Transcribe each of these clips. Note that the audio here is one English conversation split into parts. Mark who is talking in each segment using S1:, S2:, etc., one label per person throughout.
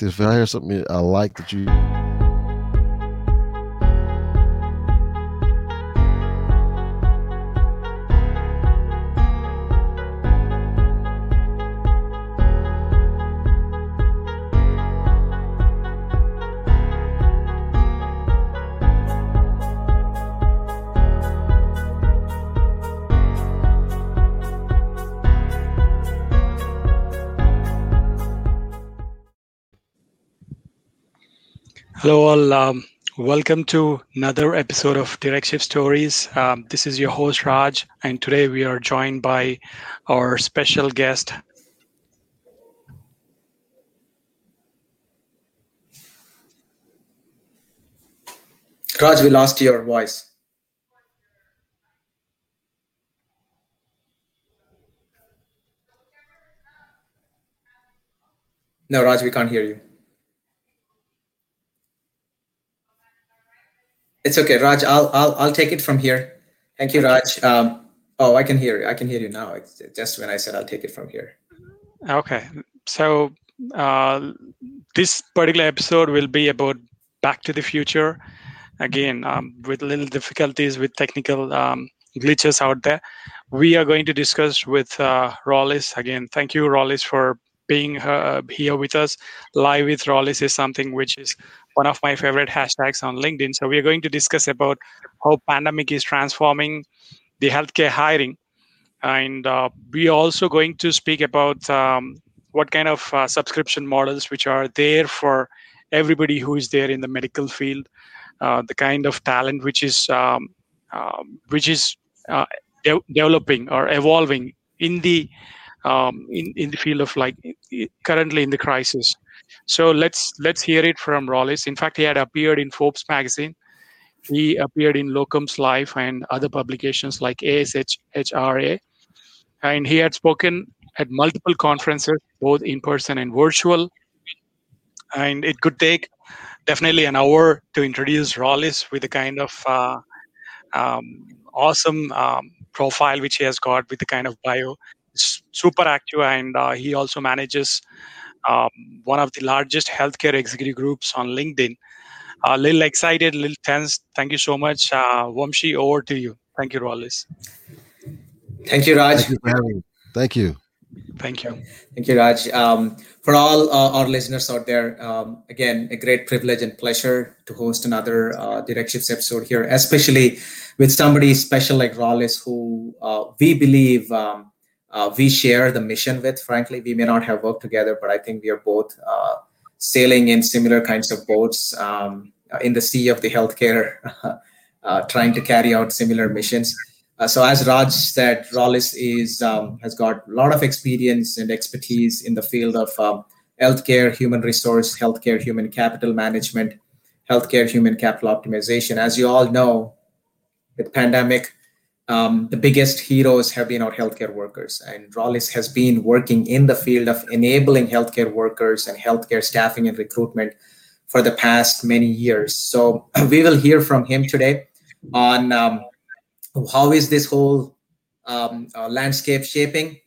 S1: If I hear something I like that you
S2: Hello, all. Um, welcome to another episode of Direct Shift Stories. Um, this is your host, Raj, and today we are joined by our special guest.
S3: Raj, we lost your voice. No, Raj, we can't hear you. It's okay, Raj. I'll I'll I'll take it from here. Thank you, Raj. Um, oh, I can hear you. I can hear you now. It's just when I said I'll take it from here.
S2: Okay, so uh, this particular episode will be about Back to the Future. Again, um, with little difficulties with technical um, glitches out there, we are going to discuss with uh, Rollis again. Thank you, Rollis, for being uh, here with us. Live with Rollis is something which is one of my favorite hashtags on LinkedIn. So we are going to discuss about how pandemic is transforming the healthcare hiring, and uh, we are also going to speak about um, what kind of uh, subscription models which are there for everybody who is there in the medical field, uh, the kind of talent which is um, um which is uh, de- developing or evolving in the um, in in the field of like currently in the crisis. So let's let's hear it from Rollis. In fact, he had appeared in Forbes magazine. He appeared in Locums Life and other publications like ASHHRA, and he had spoken at multiple conferences, both in person and virtual. And it could take definitely an hour to introduce Rollis with the kind of uh, um, awesome um, profile which he has got with the kind of bio. It's super active, and uh, he also manages um, one of the largest healthcare executive groups on LinkedIn. A little excited, a little tense. Thank you so much. Uh, Vamshi, over to you. Thank you, Rollis.
S3: Thank you, Raj.
S1: Thank you. For having me. Thank you.
S2: Thank you.
S3: Thank you, Raj. Um, for all uh, our listeners out there, um, again, a great privilege and pleasure to host another uh, Direct Shifts episode here, especially with somebody special like Rollis, who uh, we believe um, uh, we share the mission with. Frankly, we may not have worked together, but I think we are both uh, sailing in similar kinds of boats um, in the sea of the healthcare, uh, trying to carry out similar missions. Uh, so, as Raj said, Rollis is um, has got a lot of experience and expertise in the field of um, healthcare, human resource, healthcare, human capital management, healthcare, human capital optimization. As you all know, with pandemic, um, the biggest heroes have been our healthcare workers. And Rollis has been working in the field of enabling healthcare workers and healthcare staffing and recruitment for the past many years. So we will hear from him today on um, how is this whole um, uh, landscape shaping?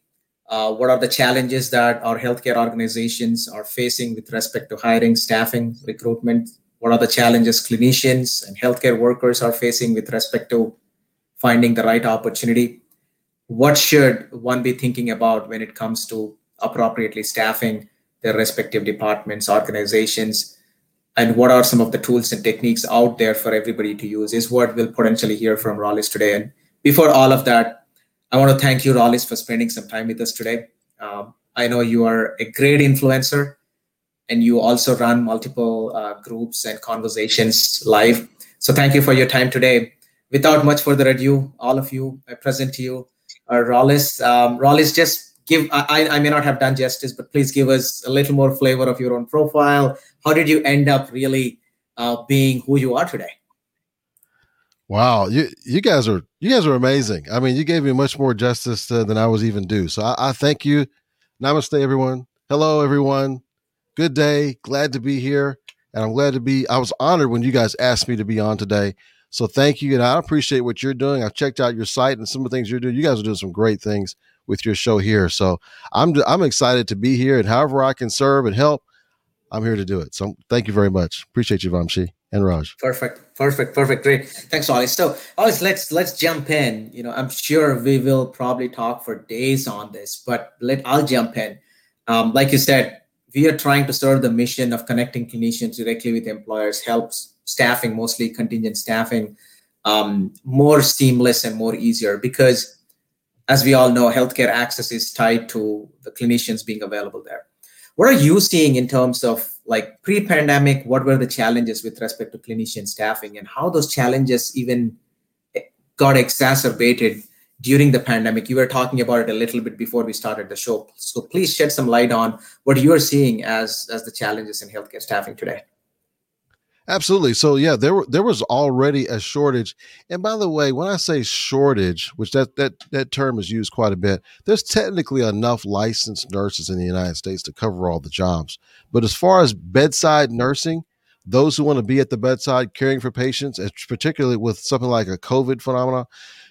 S3: Uh, what are the challenges that our healthcare organizations are facing with respect to hiring, staffing, recruitment? What are the challenges clinicians and healthcare workers are facing with respect to finding the right opportunity. What should one be thinking about when it comes to appropriately staffing their respective departments, organizations, and what are some of the tools and techniques out there for everybody to use is what we'll potentially hear from Rollis today. And before all of that, I want to thank you, Rollis, for spending some time with us today. Um, I know you are a great influencer and you also run multiple uh, groups and conversations live. So thank you for your time today without much further ado, all of you, I present to you uh, Rollis. Um, Rollis, just give, I, I may not have done justice, but please give us a little more flavor of your own profile. How did you end up really uh, being who you are today?
S1: Wow, you you guys are you guys are amazing. I mean, you gave me much more justice uh, than I was even due. So I, I thank you. Namaste, everyone. Hello, everyone. Good day. Glad to be here, and I'm glad to be. I was honored when you guys asked me to be on today. So thank you. And I appreciate what you're doing. I've checked out your site and some of the things you're doing. You guys are doing some great things with your show here. So I'm I'm excited to be here and however I can serve and help, I'm here to do it. So thank you very much. Appreciate you, Vamshi and Raj.
S3: Perfect, perfect, perfect. Great. Thanks, Ollie. So, Ollie, let's let's jump in. You know, I'm sure we will probably talk for days on this, but let I'll jump in. Um, like you said, we are trying to serve the mission of connecting clinicians directly with employers, helps staffing, mostly contingent staffing, um, more seamless and more easier because as we all know, healthcare access is tied to the clinicians being available there. What are you seeing in terms of like pre-pandemic? What were the challenges with respect to clinician staffing, and how those challenges even got exacerbated during the pandemic? You were talking about it a little bit before we started the show, so please shed some light on what you are seeing as as the challenges in healthcare staffing today.
S1: Absolutely. So yeah, there there was already a shortage. And by the way, when I say shortage, which that that that term is used quite a bit, there's technically enough licensed nurses in the United States to cover all the jobs. But as far as bedside nursing, those who want to be at the bedside caring for patients, particularly with something like a COVID phenomenon,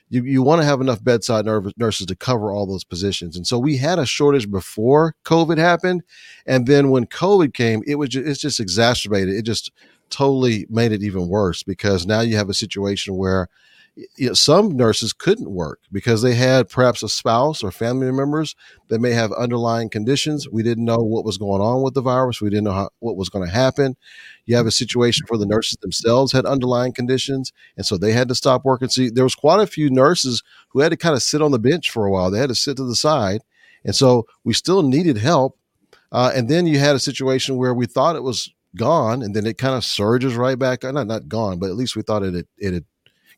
S1: you, you want to have enough bedside nurses to cover all those positions. And so we had a shortage before COVID happened. And then when COVID came, it was just, it's just exacerbated. It just totally made it even worse because now you have a situation where you know, some nurses couldn't work because they had perhaps a spouse or family members that may have underlying conditions. We didn't know what was going on with the virus. We didn't know how, what was going to happen. You have a situation where the nurses themselves had underlying conditions, and so they had to stop working. See, there was quite a few nurses who had to kind of sit on the bench for a while. They had to sit to the side, and so we still needed help. Uh, and then you had a situation where we thought it was gone, and then it kind of surges right back. Not not gone, but at least we thought it it had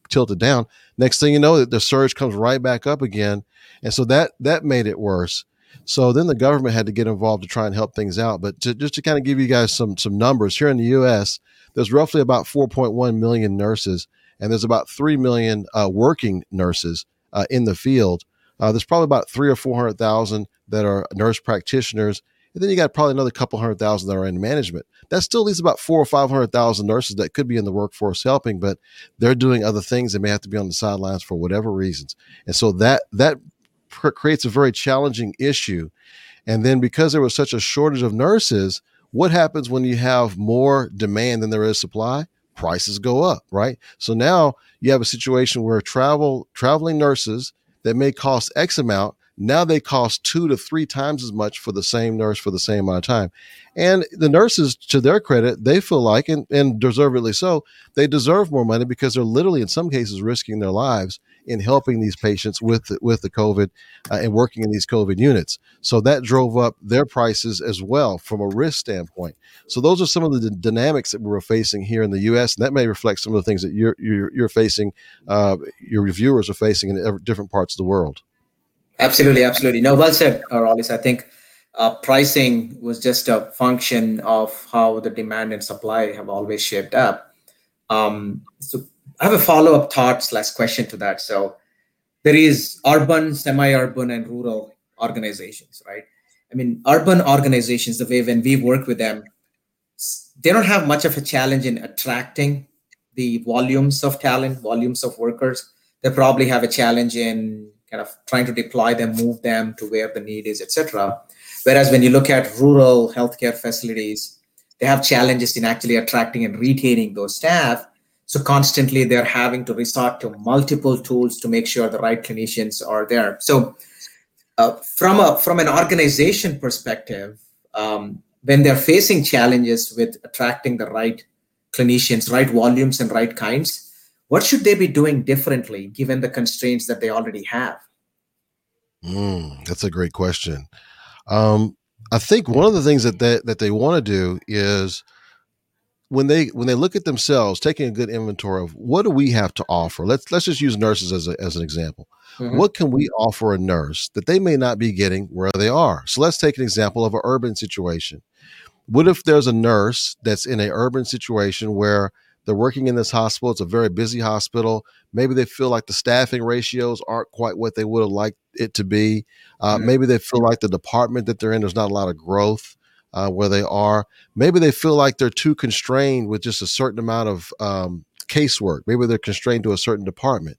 S1: tilted down. Next thing you know, the surge comes right back up again, and so that that made it worse. So then the government had to get involved to try and help things out. But to, just to kind of give you guys some some numbers here in the U.S., there's roughly about 4.1 million nurses, and there's about three million uh, working nurses uh, in the field. Uh, there's probably about three or four hundred thousand that are nurse practitioners, and then you got probably another couple hundred thousand that are in management. That still leaves about four or 500,000 nurses that could be in the workforce helping, but they're doing other things. They may have to be on the sidelines for whatever reasons. And so that, that creates a very challenging issue. And then because there was such a shortage of nurses, what happens when you have more demand than there is supply? Prices go up, right? So now you have a situation where travel traveling nurses that may cost X amount now they cost two to three times as much for the same nurse for the same amount of time. And the nurses, to their credit, they feel like, and, and deservedly so, they deserve more money because they're literally, in some cases, risking their lives in helping these patients with the, with the COVID uh, and working in these COVID units. So that drove up their prices as well from a risk standpoint. So those are some of the d- dynamics that we're facing here in the U.S. And that may reflect some of the things that you're you're, you're facing, uh, your reviewers are facing in different parts of the world.
S3: Absolutely, absolutely. No, well said, Rollis. I think uh, pricing was just a function of how the demand and supply have always shaped up. Um, so I have a follow-up thought slash question to that. So there is urban, semi-urban, and rural organizations, right? I mean, urban organizations, the way when we work with them, they don't have much of a challenge in attracting the volumes of talent, volumes of workers. They probably have a challenge in kind of trying to deploy them, move them to where the need is, etc. Whereas when you look at rural healthcare facilities, they have challenges in actually attracting and retaining those staff. So constantly they're having to resort to multiple tools to make sure the right clinicians are there. So uh, from a from an organization perspective, um, when they're facing challenges with attracting the right clinicians, right volumes and right kinds, what should they be doing differently given the constraints that they already have?
S1: Mm, that's a great question. Um, I think one of the things that they, that they want to do is when they when they look at themselves, taking a good inventory of what do we have to offer. Let's let's just use nurses as a, as an example. Mm-hmm. What can we offer a nurse that they may not be getting where they are? So let's take an example of an urban situation. What if there's a nurse that's in an urban situation where they're working in this hospital. It's a very busy hospital. Maybe they feel like the staffing ratios aren't quite what they would have liked it to be. Uh, mm-hmm. Maybe they feel like the department that they're in, there's not a lot of growth uh, where they are. Maybe they feel like they're too constrained with just a certain amount of um, casework. Maybe they're constrained to a certain department.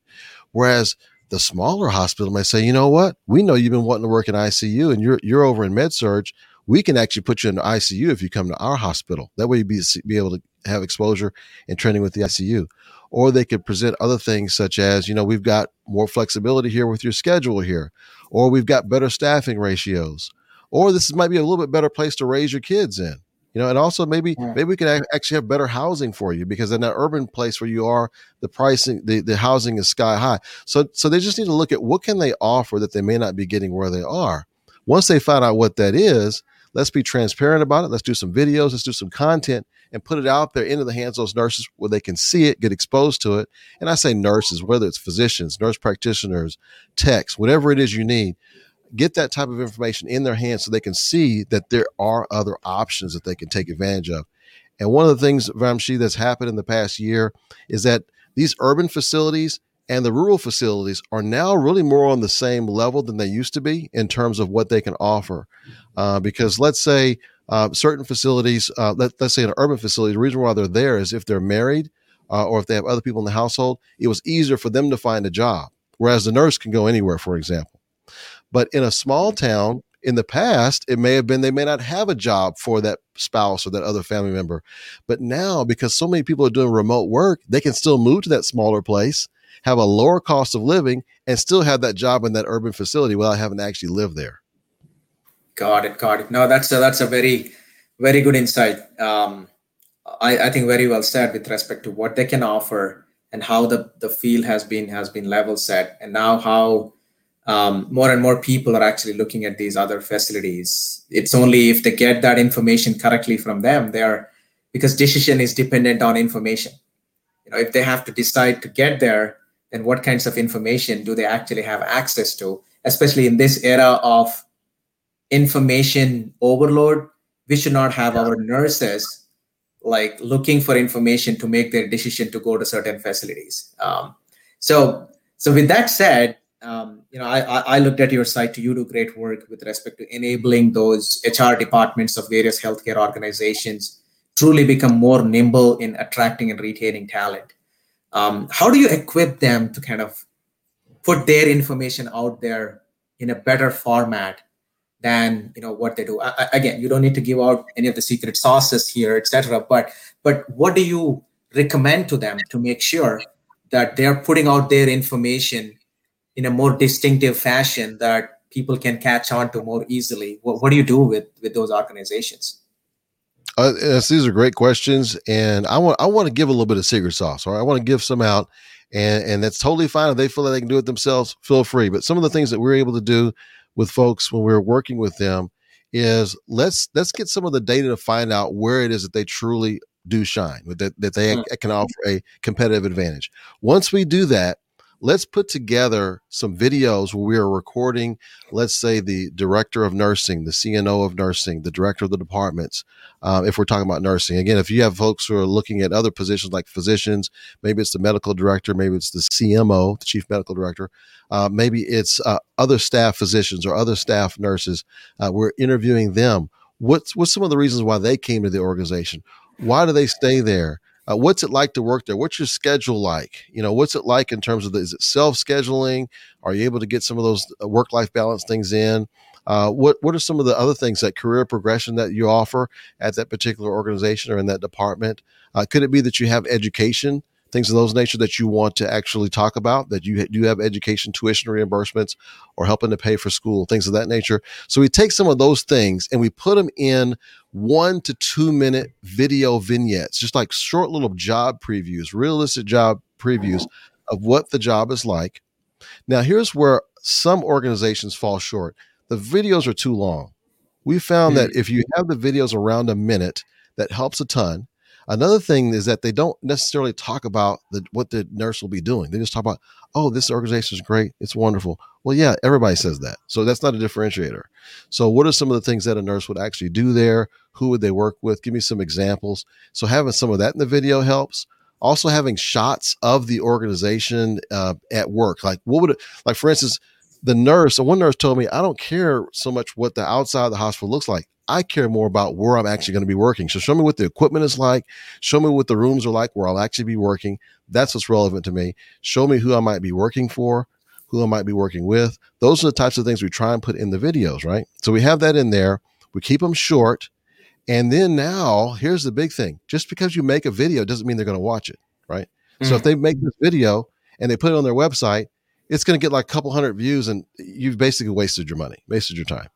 S1: Whereas the smaller hospital may say, you know what? We know you've been wanting to work in ICU and you're, you're over in med surg we can actually put you in the ICU if you come to our hospital. That way, you'd be be able to have exposure and training with the ICU. Or they could present other things such as, you know, we've got more flexibility here with your schedule here, or we've got better staffing ratios, or this might be a little bit better place to raise your kids in you know and also maybe maybe we can actually have better housing for you because in that urban place where you are the pricing the, the housing is sky high so so they just need to look at what can they offer that they may not be getting where they are once they find out what that is let's be transparent about it let's do some videos let's do some content and put it out there into the hands of those nurses where they can see it, get exposed to it. And I say nurses, whether it's physicians, nurse practitioners, techs, whatever it is you need, get that type of information in their hands so they can see that there are other options that they can take advantage of. And one of the things, Vamshi, that's happened in the past year is that these urban facilities and the rural facilities are now really more on the same level than they used to be in terms of what they can offer. Uh, because let's say uh, certain facilities, uh, let, us say an urban facility, the reason why they're there is if they're married uh, or if they have other people in the household, it was easier for them to find a job. Whereas the nurse can go anywhere, for example. But in a small town, in the past, it may have been they may not have a job for that spouse or that other family member. But now, because so many people are doing remote work, they can still move to that smaller place, have a lower cost of living, and still have that job in that urban facility without having to actually live there.
S3: Got it. Got it. No, that's a, that's a very, very good insight. Um, I, I think very well said with respect to what they can offer and how the, the field has been has been level set, and now how um, more and more people are actually looking at these other facilities. It's only if they get that information correctly from them, they're because decision is dependent on information. You know, if they have to decide to get there, then what kinds of information do they actually have access to? Especially in this era of information overload, we should not have our nurses like looking for information to make their decision to go to certain facilities. Um, so, so with that said, um, you know, I, I looked at your site. You do great work with respect to enabling those HR departments of various healthcare organizations truly become more nimble in attracting and retaining talent. Um, how do you equip them to kind of put their information out there in a better format than you know what they do? I, again, you don't need to give out any of the secret sauces here, etc. But but what do you recommend to them to make sure that they're putting out their information in a more distinctive fashion that people can catch on to more easily? What, what do you do with with those organizations?
S1: Uh, yes, these are great questions, and I want I want to give a little bit of secret sauce. Or I want to give some out, and and that's totally fine if they feel that they can do it themselves. Feel free. But some of the things that we're able to do with folks when we're working with them is let's let's get some of the data to find out where it is that they truly do shine, that that they mm-hmm. can offer a competitive advantage. Once we do that, let's put together some videos where we are recording, let's say, the director of nursing, the CNO of nursing, the director of the departments, uh, if we're talking about nursing. Again, if you have folks who are looking at other positions like physicians, maybe it's the medical director, maybe it's the CMO, the chief medical director, uh, maybe it's uh, other staff physicians or other staff nurses. Uh, we're interviewing them. What's, what's some of the reasons why they came to the organization? Why do they stay there? Uh, what's it like to work there? What's your schedule like? You know, what's it like in terms of the, is it self scheduling? Are you able to get some of those uh, work life balance things in? Uh, what what are some of the other things that career progression that you offer at that particular organization or in that department? Uh, could it be that you have education things of those nature that you want to actually talk about that you do have education tuition reimbursements or helping to pay for school things of that nature. So we take some of those things and we put them in one to two minute video vignettes just like short little job previews realistic job previews of what the job is like. Now here's where some organizations fall short. The videos are too long. We found that hmm. if you have the videos around a minute that helps a ton Another thing is that they don't necessarily talk about the, what the nurse will be doing. They just talk about, oh, this organization is great. It's wonderful. Well, yeah, everybody says that. So that's not a differentiator. So, what are some of the things that a nurse would actually do there? Who would they work with? Give me some examples. So, having some of that in the video helps. Also, having shots of the organization uh, at work. Like, what would it, like, for instance, the nurse, one nurse told me, I don't care so much what the outside of the hospital looks like. I care more about where I'm actually going to be working. So show me what the equipment is like. Show me what the rooms are like where I'll actually be working. That's what's relevant to me. Show me who I might be working for, who I might be working with. Those are the types of things we try and put in the videos, right? So we have that in there. We keep them short. And then now, here's the big thing just because you make a video doesn't mean they're going to watch it, right? Mm. So if they make this video and they put it on their website, it's going to get like a couple hundred views and you've basically wasted your money, wasted your time.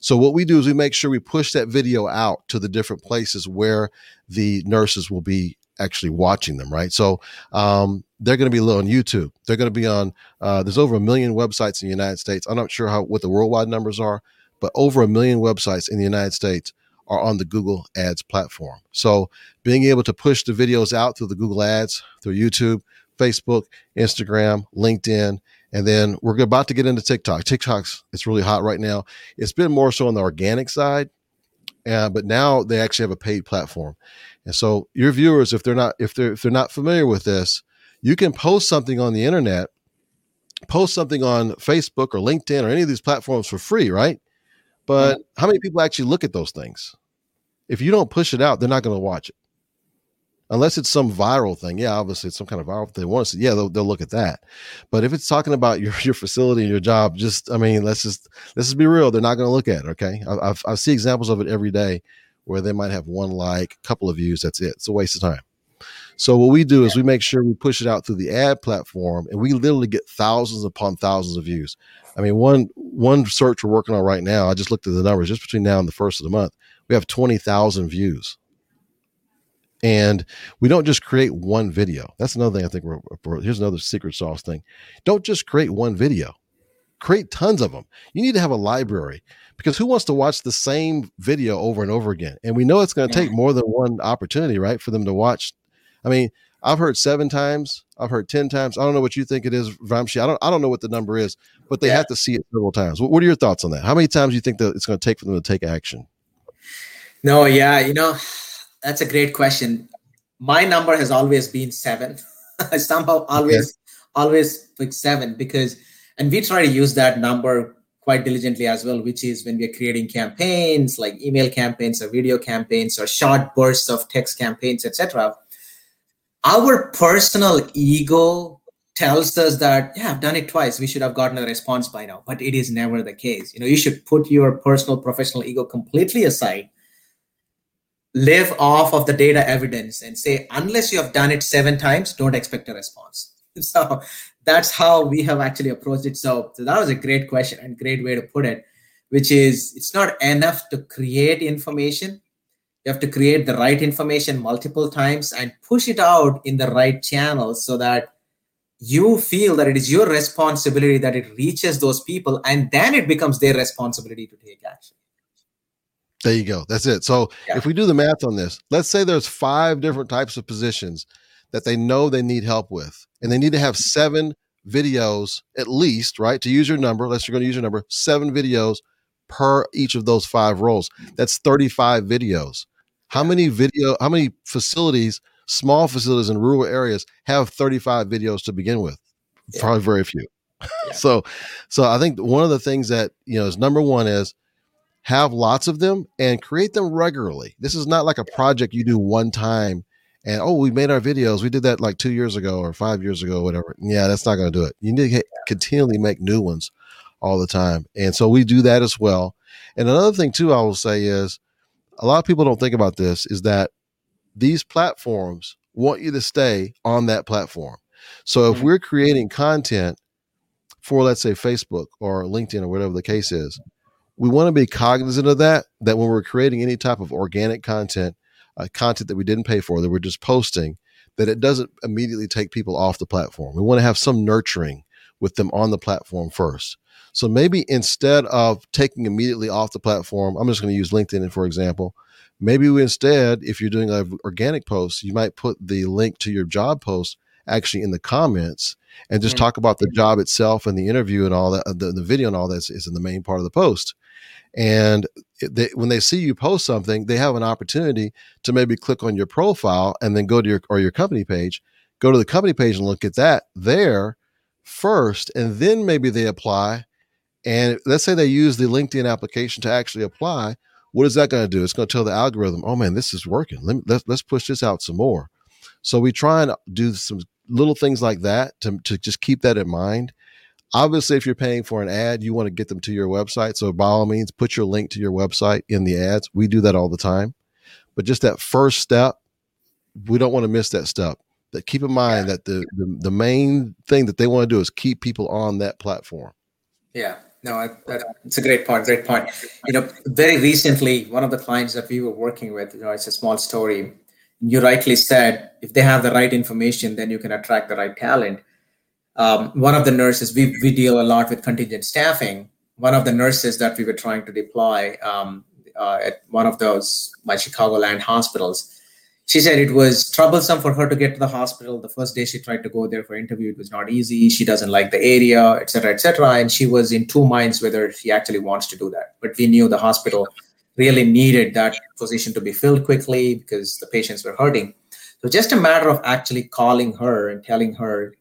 S1: So what we do is we make sure we push that video out to the different places where the nurses will be actually watching them, right? So um, they're going to be on YouTube. They're going to be on. Uh, there's over a million websites in the United States. I'm not sure how what the worldwide numbers are, but over a million websites in the United States are on the Google Ads platform. So being able to push the videos out through the Google Ads, through YouTube, Facebook, Instagram, LinkedIn, and then we're about to get into TikTok. TikTok's it's really hot right now. It's been more so on the organic side, uh, but now they actually have a paid platform. And so your viewers, if they're not if they're if they're not familiar with this, you can post something on the internet, post something on Facebook or LinkedIn or any of these platforms for free, right? But mm-hmm. how many people actually look at those things? If you don't push it out, they're not going to watch it. Unless it's some viral thing. Yeah, obviously it's some kind of viral thing. Once, yeah, they'll, they'll look at that. But if it's talking about your, your facility and your job, just, I mean, let's just, let's just be real. They're not going to look at it. Okay. I, I've, I see examples of it every day where they might have one like, a couple of views. That's it. It's a waste of time. So what we do is we make sure we push it out through the ad platform, and we literally get thousands upon thousands of views. I mean, one one search we're working on right now. I just looked at the numbers just between now and the first of the month. We have twenty thousand views, and we don't just create one video. That's another thing I think we're, here's another secret sauce thing. Don't just create one video. Create tons of them. You need to have a library because who wants to watch the same video over and over again? And we know it's going to take more than one opportunity, right, for them to watch. I mean, I've heard seven times. I've heard ten times. I don't know what you think it is, Vamshi. I don't. I don't know what the number is, but they yeah. have to see it several times. What, what, are your thoughts on that? How many times do you think that it's going to take for them to take action?
S3: No, yeah, you know, that's a great question. My number has always been seven. I somehow always, okay. always pick seven because, and we try to use that number quite diligently as well, which is when we're creating campaigns like email campaigns or video campaigns or short bursts of text campaigns, etc. Our personal ego tells us that yeah i've done it twice we should have gotten a response by now but it is never the case you know you should put your personal professional ego completely aside live off of the data evidence and say unless you have done it seven times don't expect a response so that's how we have actually approached it. So, so that was a great question and great way to put it, which is it's not enough to create information. You have to create the right information multiple times and push it out in the right channels so that you feel that it is your responsibility that it reaches those people and then it becomes their responsibility to take action.
S1: There you go. That's it. So yeah. if we do the math on this, let's say there's five different types of positions that they know they need help with. And they need to have mm-hmm. seven videos at least, right? To use your number, unless you're going to use your number, seven videos per each of those five roles. That's 35 videos. How many video, how many facilities, small facilities in rural areas have 35 videos to begin with? Yeah. Probably very few. Yeah. so, so I think one of the things that, you know, is number one is have lots of them and create them regularly. This is not like a project you do one time and oh, we made our videos. We did that like two years ago or five years ago, whatever. Yeah, that's not going to do it. You need to continually make new ones all the time. And so we do that as well. And another thing, too, I will say is a lot of people don't think about this is that these platforms want you to stay on that platform. So if mm-hmm. we're creating content for, let's say, Facebook or LinkedIn or whatever the case is, we want to be cognizant of that, that when we're creating any type of organic content, uh, content that we didn't pay for that we're just posting that it doesn't immediately take people off the platform. We want to have some nurturing with them on the platform first. So maybe instead of taking immediately off the platform, I'm just going to use LinkedIn for example. Maybe we instead, if you're doing an organic post, you might put the link to your job post actually in the comments and just mm-hmm. talk about the job itself and the interview and all that, the, the video and all that is, is in the main part of the post. And they, when they see you post something, they have an opportunity to maybe click on your profile and then go to your or your company page, go to the company page and look at that there first, and then maybe they apply. And let's say they use the LinkedIn application to actually apply. What is that going to do? It's going to tell the algorithm, "Oh man, this is working. Let me, let's let's push this out some more." So we try and do some little things like that to to just keep that in mind. Obviously, if you're paying for an ad, you want to get them to your website. So by all means, put your link to your website in the ads. We do that all the time. But just that first step, we don't want to miss that step. That keep in mind yeah. that the, the the main thing that they want to do is keep people on that platform.
S3: Yeah, no, I, that, it's a great point. Great point. You know, very recently, one of the clients that we were working with, you know, it's a small story. You rightly said, if they have the right information, then you can attract the right talent um, one of the nurses we, we deal a lot with contingent staffing. One of the nurses that we were trying to deploy um, uh, at one of those my chicagoland hospitals she said it was troublesome for her to get to the hospital. The first day she tried to go there for interview it was not easy. She doesn't like the area etc etc and she was in two minds whether she actually wants to do that. But we knew the hospital really needed that position to be filled quickly because the patients were hurting. So just a matter of actually calling her and telling her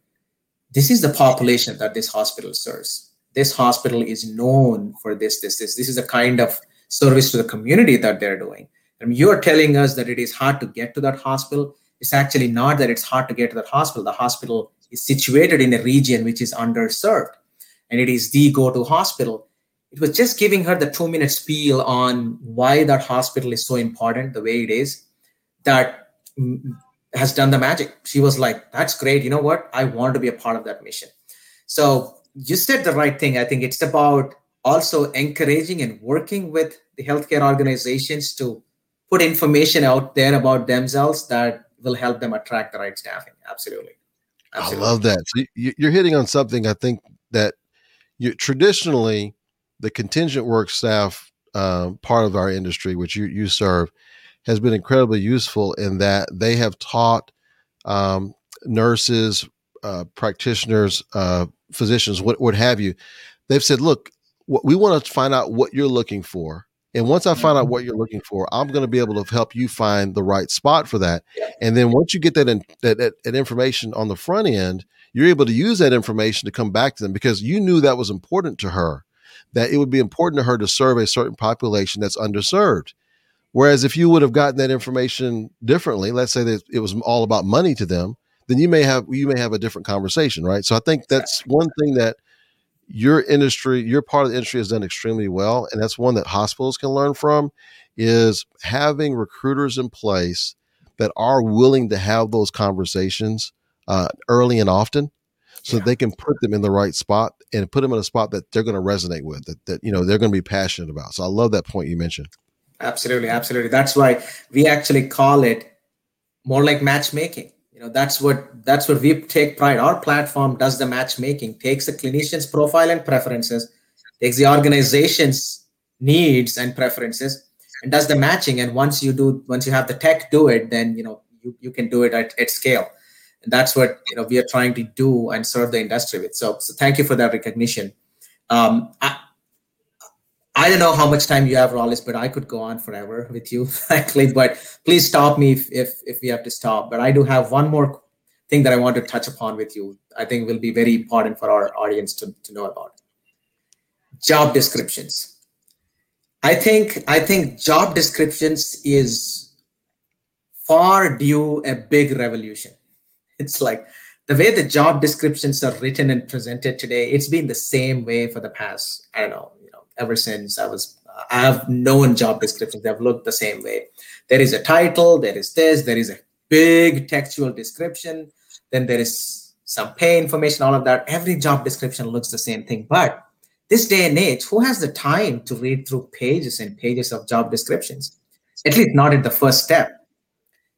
S3: this is the population that this hospital serves. This hospital is known for this, this, this. This is a kind of service to the community that they're doing. And you're telling us that it is hard to get to that hospital. It's actually not that it's hard to get to that hospital. The hospital is situated in a region which is underserved, and it is the go-to hospital. It was just giving her the two-minute spiel on why that hospital is so important, the way it is, that mm, has done the magic. She was like, that's great. You know what? I want to be a part of that mission. So you said the right thing. I think it's about also encouraging and working with the healthcare organizations to put information out there about themselves that will help them attract the right staffing. Absolutely.
S1: Absolutely. I love that. So you're hitting on something I think that you traditionally the contingent work staff um, part of our industry, which you you serve, has been incredibly useful in that they have taught um, nurses, uh, practitioners, uh, physicians, what, what have you. They've said, look, we want to find out what you're looking for. And once I find out mm-hmm. what you're looking for, I'm going to be able to help you find the right spot for that. And then once you get that, in, that, that, that information on the front end, you're able to use that information to come back to them because you knew that was important to her, that it would be important to her to serve a certain population that's underserved. Whereas if you would have gotten that information differently, let's say that it was all about money to them, then you may have you may have a different conversation, right? So I think that's one thing that your industry, your part of the industry has done extremely well, and that's one that hospitals can learn from is having recruiters in place that are willing to have those conversations uh, early and often so yeah. they can put them in the right spot and put them in a spot that they're going to resonate with that, that you know they're going to be passionate about so i love that point you mentioned
S3: absolutely absolutely. That's why we actually call it more like matchmaking. You know that's what that's what we take pride. Our platform does the matchmaking takes the clinician's profile and preferences takes the organization's needs and preferences and does the matching. And once you do once you have the tech do it then you know you, you can do it at, at scale. And that's what you know we are trying to do and serve the industry with. So, so thank you for that recognition. Um, I, I don't know how much time you have, Rollis, but I could go on forever with you, frankly. But please stop me if, if if we have to stop. But I do have one more thing that I want to touch upon with you. I think will be very important for our audience to, to know about. Job descriptions. I think I think job descriptions is far due a big revolution. It's like the way the job descriptions are written and presented today, it's been the same way for the past, I don't know, ever since I was I have known job descriptions. They've looked the same way. There is a title, there is this, there is a big textual description, then there is some pay information, all of that. Every job description looks the same thing. But this day and age, who has the time to read through pages and pages of job descriptions? At least not at the first step.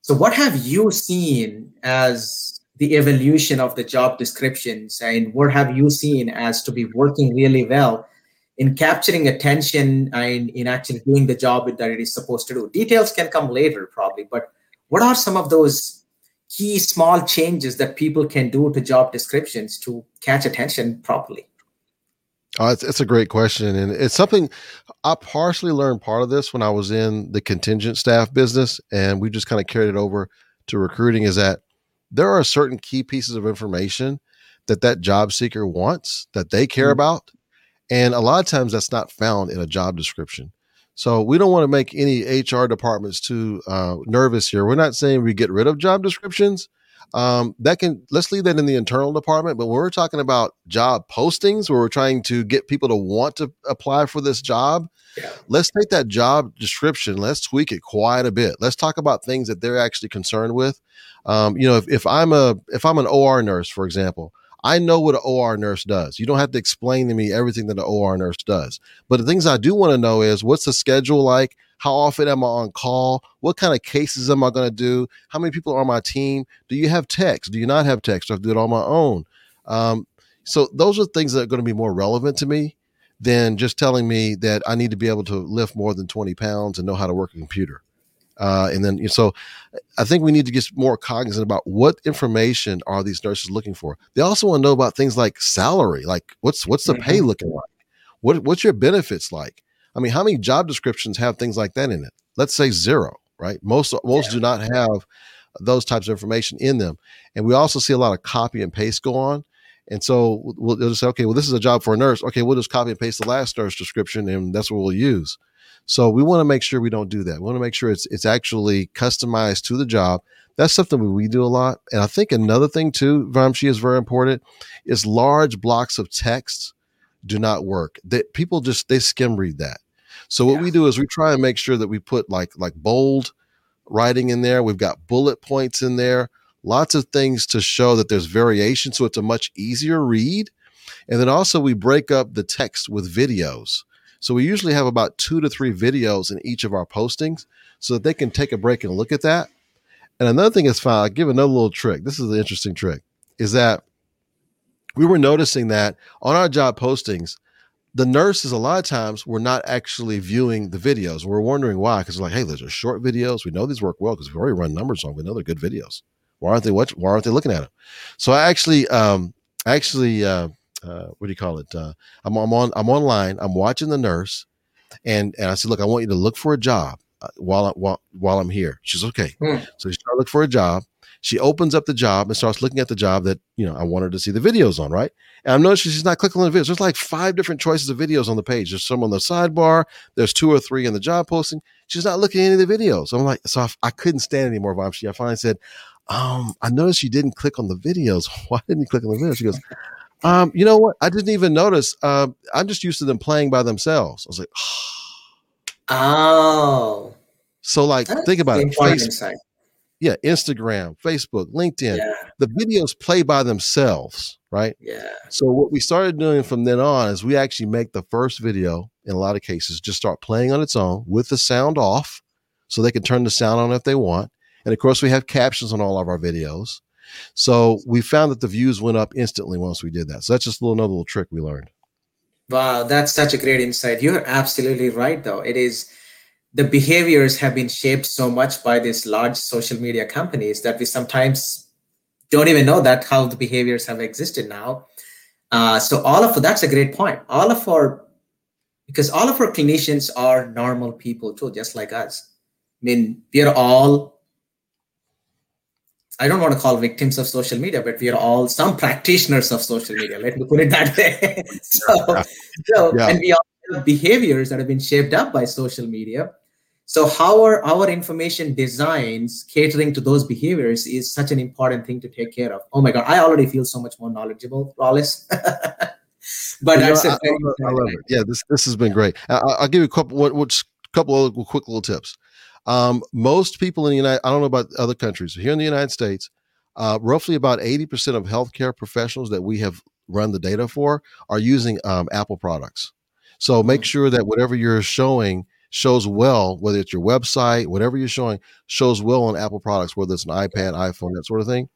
S3: So, what have you seen as the evolution of the job descriptions, and what have you seen as to be working really well in capturing attention and in actually doing the job that it is supposed to do. Details can come later, probably, but what are some of those key small changes that people can do to job descriptions to catch attention properly?
S1: Oh, it's, it's a great question. And it's something I partially learned part of this when I was in the contingent staff business, and we just kind of carried it over to recruiting is that there are certain key pieces of information that that job seeker wants that they care mm-hmm. about and a lot of times that's not found in a job description. So we don't want to make any HR departments too uh, nervous here. We're not saying we get rid of job descriptions. um, that can let's leave that in the internal department. But when we're talking about job postings, where we're trying to get people to want to apply for this job, yeah. let's take that job description, let's tweak it quite a bit. Let's talk about things that they're actually concerned with. Um, you know, if, if I'm a if I'm an OR nurse, for example, I know what an OR nurse does. You don't have to explain to me everything that an OR nurse does. But the things I do want to know is what's the schedule like? How often am I on call? What kind of cases am I going to do? How many people are on my team? Do you have techs? Do you not have techs? Do I do it on my own? Um, so those are things that are going to be more relevant to me than just telling me that I need to be able to lift more than 20 pounds and know how to work a computer. Uh, and then, so I think we need to get more cognizant about what information are these nurses looking for. They also want to know about things like salary, like what's what's the mm-hmm. pay looking like, what what's your benefits like. I mean, how many job descriptions have things like that in it? Let's say zero, right? Most most yeah. do not have those types of information in them, and we also see a lot of copy and paste go on. And so we'll, we'll just say, okay, well, this is a job for a nurse. Okay, we'll just copy and paste the last nurse description, and that's what we'll use. So we want to make sure we don't do that. We want to make sure it's it's actually customized to the job. That's something we do a lot. And I think another thing too, Vamshi is very important, is large blocks of text do not work. That people just they skim read that. So what yeah. we do is we try and make sure that we put like like bold writing in there. We've got bullet points in there, lots of things to show that there's variation, so it's a much easier read. And then also we break up the text with videos. So we usually have about two to three videos in each of our postings so that they can take a break and look at that. And another thing is fine. I'll give another little trick. This is an interesting trick is that we were noticing that on our job postings, the nurses a lot of times were not actually viewing the videos. We're wondering why, because like, hey, those are short videos. We know these work well because we've already run numbers on. Them. We know they're good videos. Why aren't they? What? Why aren't they looking at them? So I actually, um, actually uh, uh, what do you call it? Uh, I'm, I'm on I'm online. I'm watching the nurse, and and I said, look, I want you to look for a job uh, while I, while while I'm here. She's okay. Hmm. So she started looking for a job. She opens up the job and starts looking at the job that you know I wanted to see the videos on, right? And I'm noticing she's not clicking on the videos. There's like five different choices of videos on the page. There's some on the sidebar. There's two or three in the job posting. She's not looking at any of the videos. I'm like, so I, I couldn't stand anymore. Vamshi. I finally said, um, I noticed you didn't click on the videos. Why didn't you click on the videos? She goes, um, you know what? I didn't even notice. Uh, I'm just used to them playing by themselves. I was like,
S3: oh.
S1: So, like, That's think about it. Facebook, yeah, Instagram, Facebook, LinkedIn. Yeah. The videos play by themselves, right?
S3: Yeah.
S1: So, what we started doing from then on is we actually make the first video, in a lot of cases, just start playing on its own with the sound off so they can turn the sound on if they want. And of course, we have captions on all of our videos. So we found that the views went up instantly once we did that. So that's just a little another little trick we learned.
S3: Wow, that's such a great insight. You're absolutely right, though. It is the behaviors have been shaped so much by these large social media companies that we sometimes don't even know that how the behaviors have existed now. Uh, so all of that's a great point. All of our because all of our clinicians are normal people too, just like us. I mean, we are all I don't want to call victims of social media, but we are all some practitioners of social media. Let me put it that way. so, yeah. so yeah. and we all have behaviors that have been shaped up by social media. So, how are our information designs catering to those behaviors is such an important thing to take care of. Oh my God, I already feel so much more knowledgeable, Rollis.
S1: but that's know, I, I, love it. Yeah, this this has been great. I, will give you a couple what, what's couple of quick little tips. Um, most people in the United, I don't know about other countries, here in the United States, uh, roughly about 80% of healthcare professionals that we have run the data for are using um, Apple products. So make mm-hmm. sure that whatever you're showing shows well, whether it's your website, whatever you're showing, shows well on Apple products, whether it's an iPad, iPhone, that sort of thing.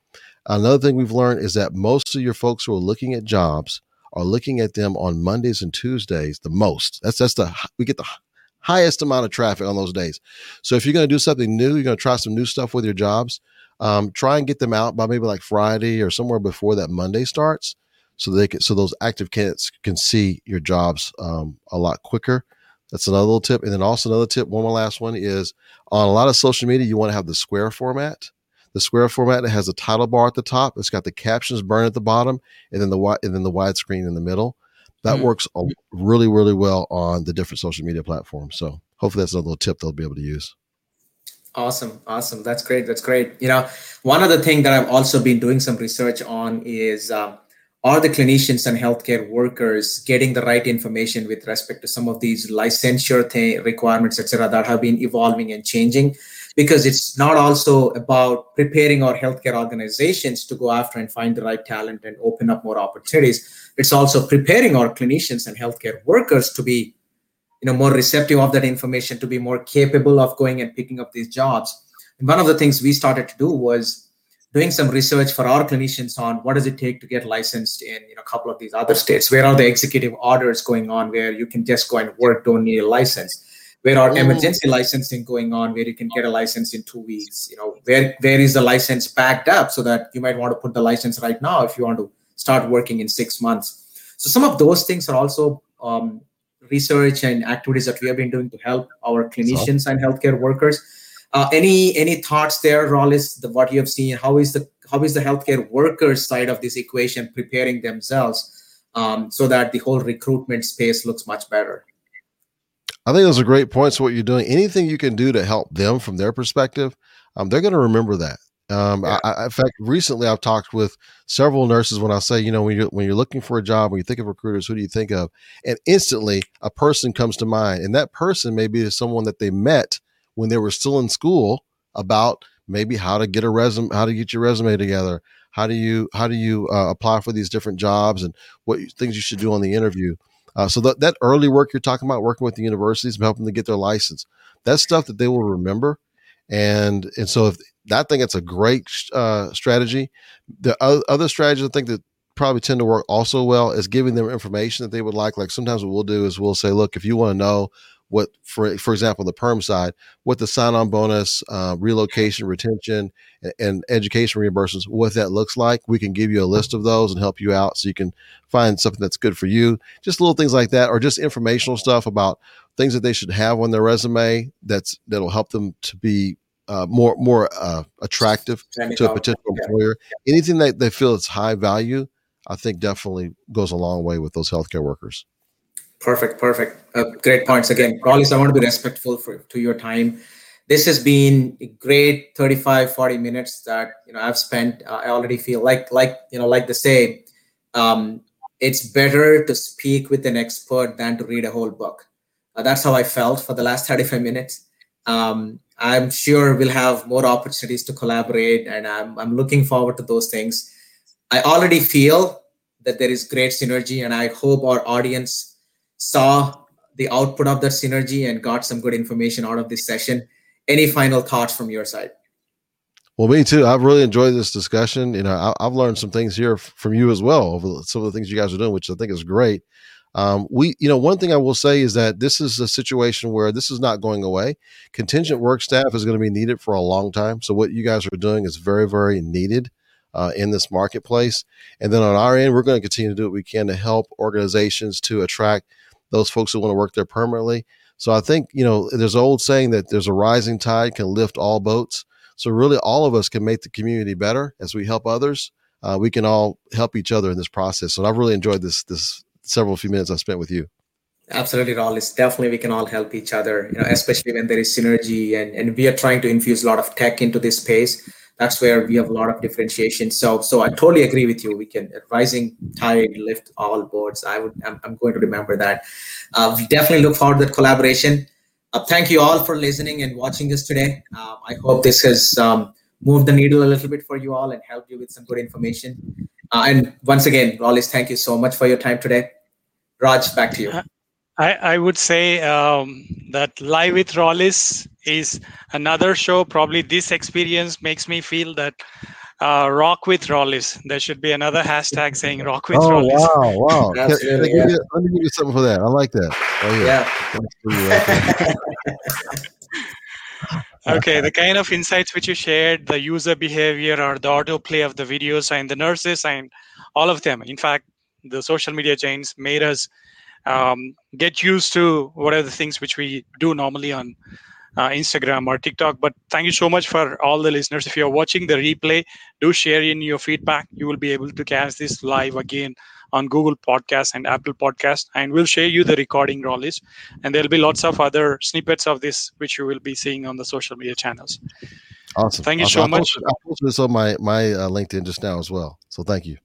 S1: Another thing we've learned is that most of your folks who are looking at jobs are looking at them on Mondays and Tuesdays the most. That's that's the we get the highest amount of traffic on those days. So if you're going to do something new, you're going to try some new stuff with your jobs. Um, try and get them out by maybe like Friday or somewhere before that Monday starts, so they can so those active candidates can see your jobs um, a lot quicker. That's another little tip. And then also another tip, one more last one is on a lot of social media, you want to have the square format. The square format it has a title bar at the top. It's got the captions burned at the bottom, and then the and then the widescreen in the middle. That mm-hmm. works really, really well on the different social media platforms. So hopefully that's another little tip they'll be able to use.
S3: Awesome. Awesome. That's great. That's great. You know, one other thing that I've also been doing some research on is um, are the clinicians and healthcare workers getting the right information with respect to some of these licensure th- requirements, etc., that have been evolving and changing? Because it's not also about preparing our healthcare organizations to go after and find the right talent and open up more opportunities. It's also preparing our clinicians and healthcare workers to be you know more receptive of that information to be more capable of going and picking up these jobs. And one of the things we started to do was doing some research for our clinicians on what does it take to get licensed in you know, a couple of these other states. Where are the executive orders going on where you can just go and work don't need a license? Where are mm. emergency licensing going on where you can get a license in two weeks? You know where where is the license backed up so that you might want to put the license right now if you want to start working in six months so some of those things are also um, research and activities that we have been doing to help our clinicians and healthcare workers. Uh, any any thoughts there, Rollis? The, what you have seen? How is the how is the healthcare workers side of this equation preparing themselves um, so that the whole recruitment space looks much better?
S1: I think those are great points. What you're doing, anything you can do to help them from their perspective, um, they're going to remember that. Um, yeah. I, in fact, recently I've talked with several nurses when I say, you know, when you're when you're looking for a job, when you think of recruiters, who do you think of? And instantly, a person comes to mind, and that person may be someone that they met when they were still in school about maybe how to get a resume, how to get your resume together, how do you how do you uh, apply for these different jobs, and what things you should do on the interview. Uh, so that that early work you're talking about, working with the universities, and helping them get their license, that's stuff that they will remember. And and so if I think it's a great uh, strategy. The other strategy I think that probably tend to work also well is giving them information that they would like. Like sometimes what we'll do is we'll say, look, if you want to know what, for for example, the perm side, what the sign-on bonus, uh, relocation, retention, and, and, education reimbursements, what that looks like, we can give you a list of those and help you out so you can find something that's good for you. Just little things like that, or just informational stuff about things that they should have on their resume that's that'll help them to be uh, more more uh, attractive to a potential employer. Anything that they feel it's high value, I think definitely goes a long way with those healthcare workers.
S3: Perfect, perfect. Uh, great points again. Rollis, I want to be respectful for, to your time. This has been a great 35, 40 minutes that you know I've spent. Uh, I already feel like like you know like they say, um, it's better to speak with an expert than to read a whole book. Uh, that's how I felt for the last 35 minutes. Um, I'm sure we'll have more opportunities to collaborate, and I'm, I'm looking forward to those things. I already feel that there is great synergy, and I hope our audience saw the output of that synergy and got some good information out of this session. Any final thoughts from your side?
S1: Well, me too. I've really enjoyed this discussion. You know, I, have learned some things here from you as well over some of the things you guys are doing, which I think is great. Um, we, you know, one thing I will say is that this is a situation where this is not going away. Contingent work staff is going to be needed for a long time. So what you guys are doing is very, very needed uh, in this marketplace. And then on our end, we're going to continue to do what we can to help organizations to attract those folks who want to work there permanently. So I think you know, there's an old saying that there's a rising tide can lift all boats. So really, all of us can make the community better as we help others. Uh, we can all help each other in this process. So I've really enjoyed this this several few minutes I spent with you.
S3: Absolutely, Rollis. Definitely, we can all help each other. You know, especially when there is synergy, and and we are trying to infuse a lot of tech into this space. That's where we have a lot of differentiation. So, so I totally agree with you. We can rising tide lift all boats. I would. I'm, I'm going to remember that. Uh, we definitely look forward to that collaboration. Uh, thank you all for listening and watching us today. Uh, I hope this has um, moved the needle a little bit for you all and help you with some good information. Uh, and once again, Rollis, thank you so much for your time today. Raj, back to you.
S2: I, I would say um, that Live with Rollis is another show. Probably this experience makes me feel that uh, rock with Rollis. There should be another hashtag saying rock with
S1: oh,
S2: Rollis.
S1: Wow, wow. let, me yeah. you, let, me give you something for that. I like that.
S3: Oh,
S2: yeah. okay, the kind of insights which you shared, the user behavior or the autoplay of the videos and the nurses and all of them. In fact, the social media chains made us um, get used to what are the things which we do normally on uh, Instagram or TikTok. But thank you so much for all the listeners. If you're watching the replay, do share in your feedback. You will be able to catch this live again on Google Podcast and Apple Podcast, and we'll share you the recording Rollis. And there'll be lots of other snippets of this which you will be seeing on the social media channels.
S1: Awesome.
S2: Thank you
S1: awesome.
S2: so
S1: I
S2: much.
S1: Posted, I posted this on my my uh, LinkedIn just now as well. So thank you.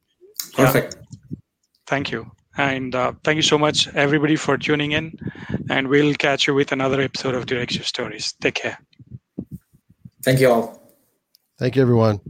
S3: Perfect.
S2: Yeah. Thank you. And uh, thank you so much, everybody, for tuning in. And we'll catch you with another episode of Direct Shift Stories. Take care.
S3: Thank you all.
S1: Thank you, everyone.